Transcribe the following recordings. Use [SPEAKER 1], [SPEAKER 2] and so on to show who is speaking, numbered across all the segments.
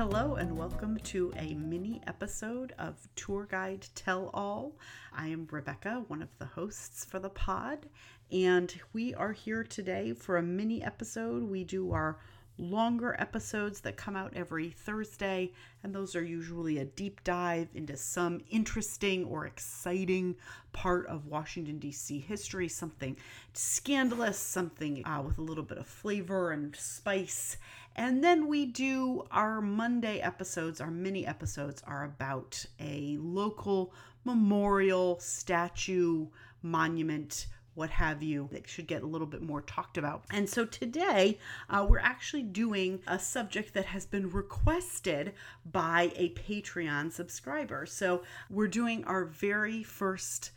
[SPEAKER 1] Hello, and welcome to a mini episode of Tour Guide Tell All. I am Rebecca, one of the hosts for the pod, and we are here today for a mini episode. We do our longer episodes that come out every Thursday, and those are usually a deep dive into some interesting or exciting part of Washington, D.C. history, something scandalous, something uh, with a little bit of flavor and spice. And then we do our Monday episodes, our mini episodes are about a local memorial, statue, monument, what have you, that should get a little bit more talked about. And so today uh, we're actually doing a subject that has been requested by a Patreon subscriber. So we're doing our very first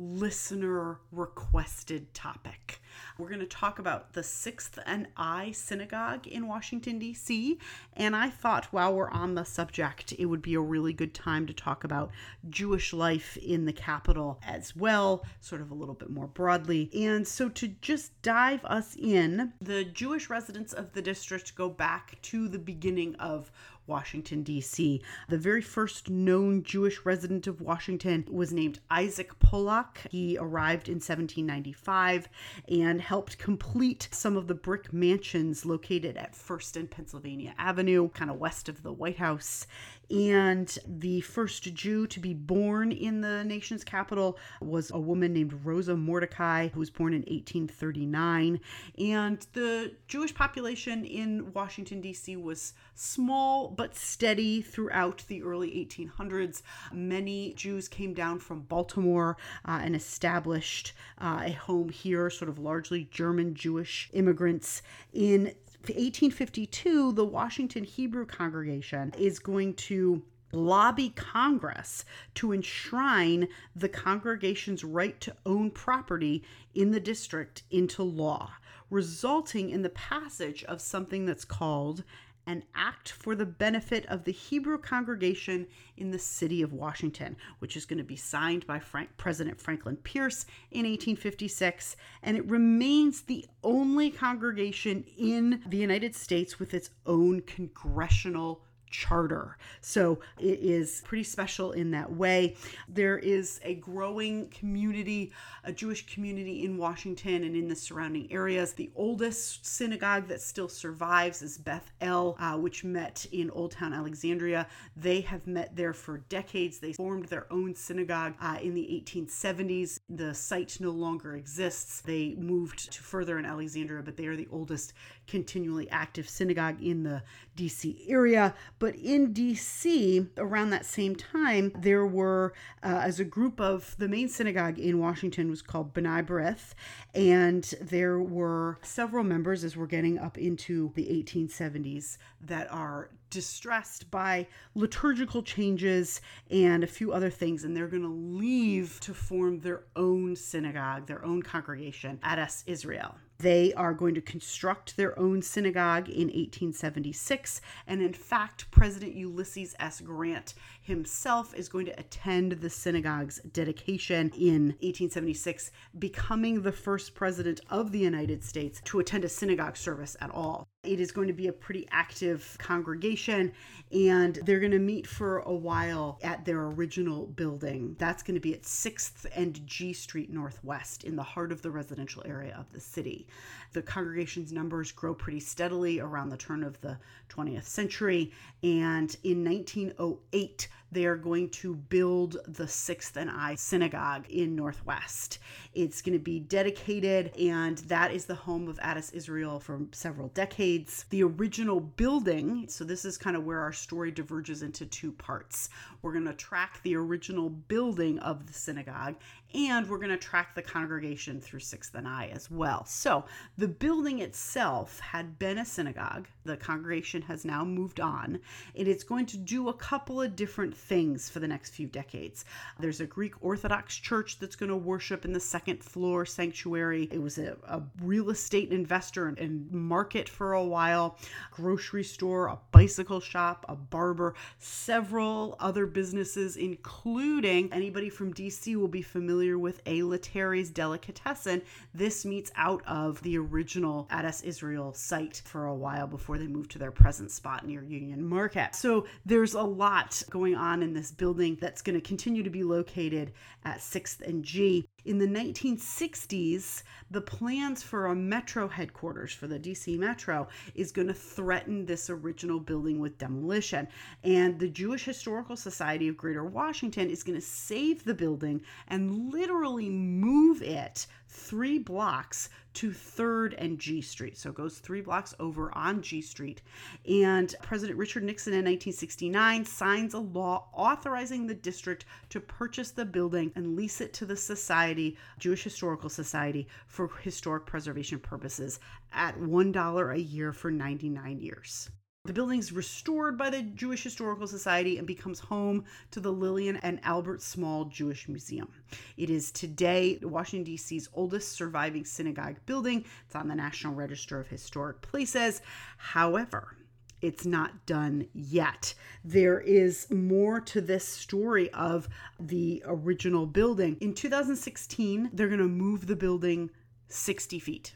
[SPEAKER 1] listener requested topic. We're going to talk about the Sixth and I Synagogue in Washington, D.C. And I thought while we're on the subject, it would be a really good time to talk about Jewish life in the capital as well, sort of a little bit more broadly. And so to just dive us in, the Jewish residents of the district go back to the beginning of Washington, D.C. The very first known Jewish resident of Washington was named Isaac Pollock. He arrived in 1795 and helped complete some of the brick mansions located at First and Pennsylvania Avenue, kind of west of the White House and the first Jew to be born in the nation's capital was a woman named Rosa Mordecai, who was born in 1839. And the Jewish population in Washington, D.C. was small but steady throughout the early 1800s. Many Jews came down from Baltimore uh, and established uh, a home here, sort of largely German Jewish immigrants. In 1852, the Washington Hebrew congregation is going to lobby Congress to enshrine the congregation's right to own property in the district into law, resulting in the passage of something that's called an act for the benefit of the Hebrew congregation in the city of Washington, which is going to be signed by Frank, President Franklin Pierce in 1856. And it remains the only congregation in the United States with its own congressional charter. So it is pretty special in that way. There is a growing community, a Jewish community in Washington and in the surrounding areas. The oldest synagogue that still survives is Beth El, uh, which met in Old Town Alexandria. They have met there for decades. They formed their own synagogue uh, in the 1870s. The site no longer exists. They moved to further in Alexandria, but they are the oldest continually active synagogue in the DC area. But in DC, around that same time, there were, uh, as a group of the main synagogue in Washington was called B'nai B'rith, and there were several members as we're getting up into the 1870s that are distressed by liturgical changes and a few other things, and they're going to leave to form their own synagogue, their own congregation, at Adas Israel. They are going to construct their own synagogue in 1876. And in fact, President Ulysses S. Grant himself is going to attend the synagogue's dedication in 1876, becoming the first president of the United States to attend a synagogue service at all. It is going to be a pretty active congregation, and they're going to meet for a while at their original building. That's going to be at 6th and G Street Northwest in the heart of the residential area of the city. The congregation's numbers grow pretty steadily around the turn of the 20th century, and in 1908, they are going to build the Sixth and I Synagogue in Northwest. It's going to be dedicated, and that is the home of Adas Israel for several decades. The original building, so this is kind of where our story diverges into two parts. We're going to track the original building of the synagogue, and we're going to track the congregation through Sixth and I as well. So the building itself had been a synagogue. The congregation has now moved on, and it's going to do a couple of different things for the next few decades. There's a Greek Orthodox church that's going to worship in the second floor sanctuary. It was a, a real estate investor and, and market for a while, grocery store, a bicycle shop, a barber, several other businesses, including anybody from DC will be familiar with a Litteri's Delicatessen. This meets out of the original Adas Israel site for a while before they moved to their present spot near Union Market. So there's a lot going on in this building that's going to continue to be located at 6th and G. In the 1960s, the plans for a metro headquarters for the DC Metro is going to threaten this original building with demolition. And the Jewish Historical Society of Greater Washington is going to save the building and literally move it three blocks to 3rd and G Street. So it goes three blocks over on G Street. And President Richard Nixon in 1969 signs a law authorizing the district to purchase the building and lease it to the Society, Jewish Historical Society, for historic preservation purposes at $1 a year for 99 years. The building's restored by the Jewish Historical Society and becomes home to the Lillian and Albert Small Jewish Museum. It is today Washington, D.C.'s oldest surviving synagogue building. It's on the National Register of Historic Places. However, it's not done yet. There is more to this story of the original building. In 2016, they're going to move the building 60 feet.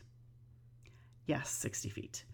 [SPEAKER 1] Yes, 60 feet.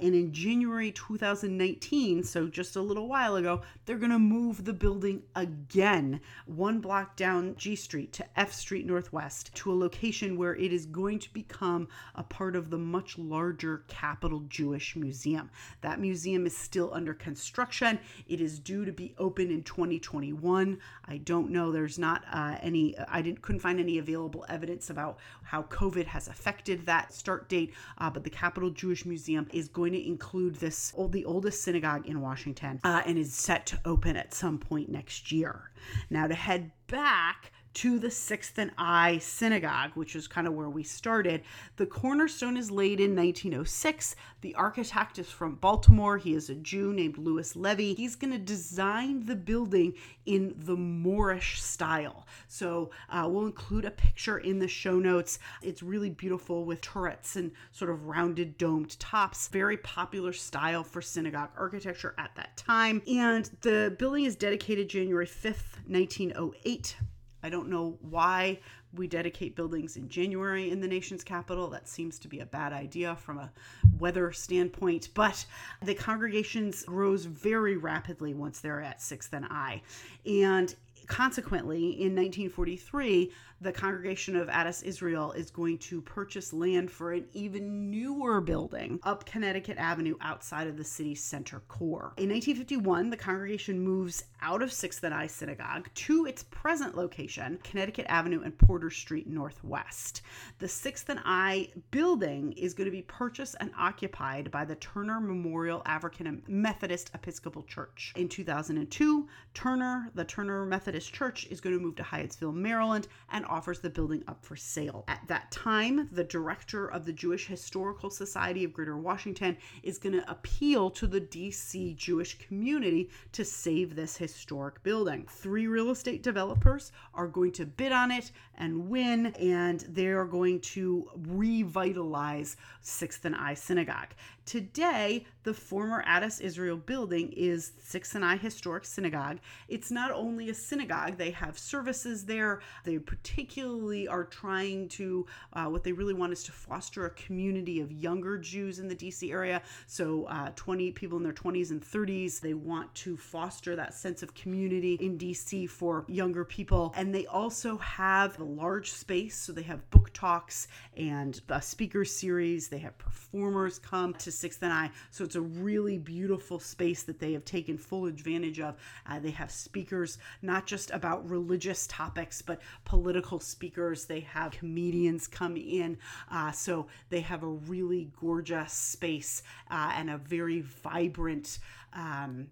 [SPEAKER 1] And in January 2019, so just a little while ago, they're going to move the building again, one block down G Street to F Street Northwest, to a location where it is going to become a part of the much larger Capital Jewish Museum. That museum is still under construction. It is due to be open in 2021. I don't know. There's not uh, any. I didn't couldn't find any available evidence about how COVID has affected that start date. Uh, but the Capital Jewish Museum is going going to include this old, the oldest synagogue in Washington uh, and is set to open at some point next year. Now, to head back to the Sixth and I Synagogue, which is kind of where we started. The cornerstone is laid in 1906. The architect is from Baltimore. He is a Jew named Louis Levy. He's going to design the building in the Moorish style. So uh, we'll include a picture in the show notes. It's really beautiful with turrets and sort of rounded domed tops. Very popular style for synagogue architecture at that time. And the building is dedicated January 5th, 1908 I don't know why we dedicate buildings in January in the nation's capital. That seems to be a bad idea from a weather standpoint, but the congregations grows very rapidly once they're at 6th and I. And consequently, in 1943, the Congregation of Adas Israel is going to purchase land for an even newer building up Connecticut Avenue outside of the city's center core. In 1951, the congregation moves out of 6th and I Synagogue to its present location, Connecticut Avenue and Porter Street Northwest. The 6th and I building is going to be purchased and occupied by the Turner Memorial African Methodist Episcopal Church. In 2002, Turner, the Turner Methodist Church, is going to move to Hyattsville, Maryland, and offers the building up for sale. At that time, the director of the Jewish Historical Society of Greater Washington is going to appeal to the DC Jewish community to save this historic building. Three real estate developers are going to bid on it and win, and they are going to revitalize 6th and I Synagogue. Today, the former Adas Israel building is 6th and I Historic Synagogue. It's not only a synagogue, they have services there. They particularly are trying to, uh, what they really want is to foster a community of younger Jews in the DC area. So, uh, 20 people in their 20s and 30s. They want to foster that sense of community in DC for younger people. And they also have a large space. So, they have book talks and a speaker series. They have performers come to 6th and I. So, it's a really beautiful space that they have taken full advantage of. Uh, they have speakers not just about religious topics, but political speakers. They have comedians come in. Uh, so they have a really gorgeous space uh, and a very vibrant, um,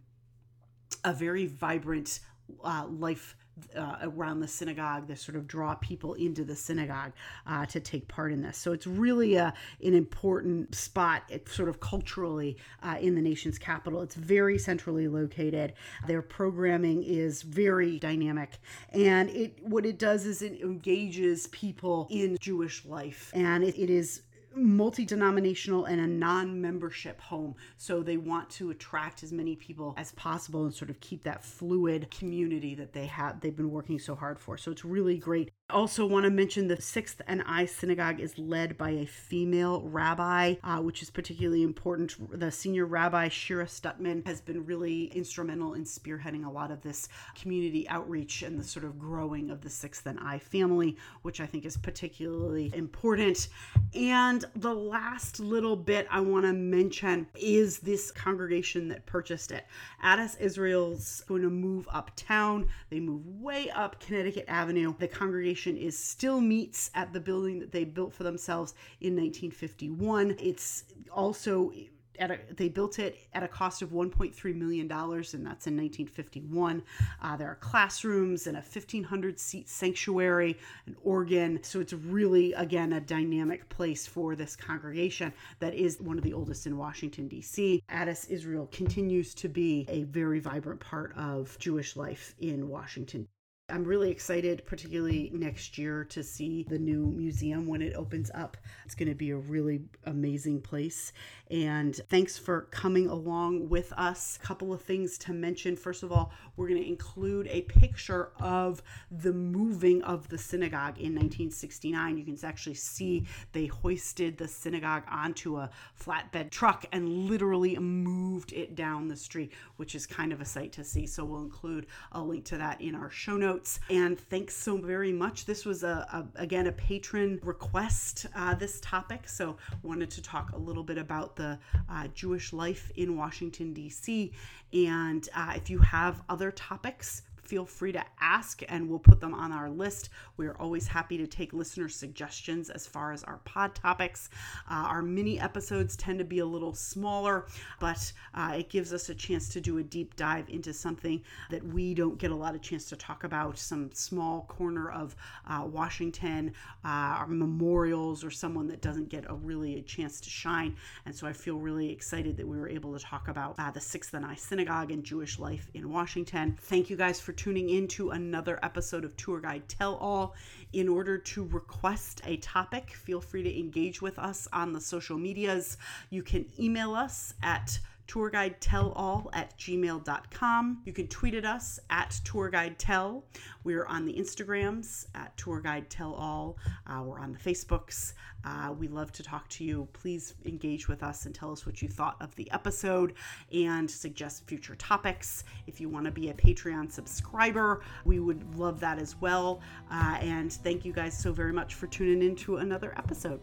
[SPEAKER 1] a very vibrant uh, life uh, around the synagogue that sort of draw people into the synagogue uh, to take part in this. So it's really a, an important spot, sort of culturally, uh, in the nation's capital. It's very centrally located. Their programming is very dynamic, and it what it does is it engages people in Jewish life, and it, it is multi denominational and a non membership home. So they want to attract as many people as possible and sort of keep that fluid community that they have they've been working so hard for. So it's really great also want to mention the Sixth and I Synagogue is led by a female rabbi, uh, which is particularly important. The senior rabbi Shira Stutman has been really instrumental in spearheading a lot of this community outreach and the sort of growing of the Sixth and I family, which I think is particularly important. And the last little bit I want to mention is this congregation that purchased it. Adas Israel's going to move uptown. They move way up Connecticut Avenue. The congregation is still meets at the building that they built for themselves in 1951. It's also at a, they built it at a cost of 1.3 million dollars, and that's in 1951. Uh, there are classrooms and a 1,500 seat sanctuary, an organ. So it's really again a dynamic place for this congregation that is one of the oldest in Washington D.C. Adas Israel continues to be a very vibrant part of Jewish life in Washington. I'm really excited, particularly next year, to see the new museum when it opens up. It's going to be a really amazing place. And thanks for coming along with us. A couple of things to mention. First of all, we're going to include a picture of the moving of the synagogue in 1969. You can actually see they hoisted the synagogue onto a flatbed truck and literally moved it down the street, which is kind of a sight to see. So we'll include a link to that in our show notes notes. And thanks so very much. This was a, a again a patron request. Uh, this topic, so wanted to talk a little bit about the uh, Jewish life in Washington D.C. And uh, if you have other topics feel free to ask and we'll put them on our list. We are always happy to take listener suggestions as far as our pod topics. Uh, our mini episodes tend to be a little smaller, but uh, it gives us a chance to do a deep dive into something that we don't get a lot of chance to talk about, some small corner of uh, Washington, uh, memorials, or someone that doesn't get a really a chance to shine. And so I feel really excited that we were able to talk about uh, the Sixth and I Synagogue and Jewish life in Washington. Thank you guys for tuning in to another episode of Tour Guide Tell All. In order to request a topic, feel free to engage with us on the social medias. You can email us at tourguidetellall at gmail.com. You can tweet at us at tourguidetell. We're on the Instagrams at tourguidetellall. Uh, we're on the Facebooks. Uh, we love to talk to you. Please engage with us and tell us what you thought of the episode and suggest future topics. If you want to be a Patreon subscriber, we would love that as well. Uh, and thank you guys so very much for tuning in to another episode.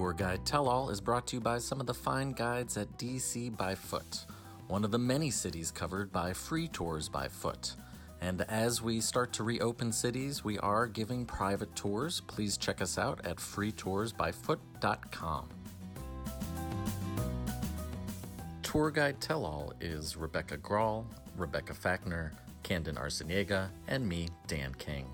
[SPEAKER 2] Tour Guide Tell All is brought to you by some of the fine guides at DC by Foot, one of the many cities covered by free tours by foot. And as we start to reopen cities, we are giving private tours. Please check us out at freetoursbyfoot.com. Tour Guide Tell All is Rebecca Grawl, Rebecca Fackner, Candon Arciniega, and me, Dan King.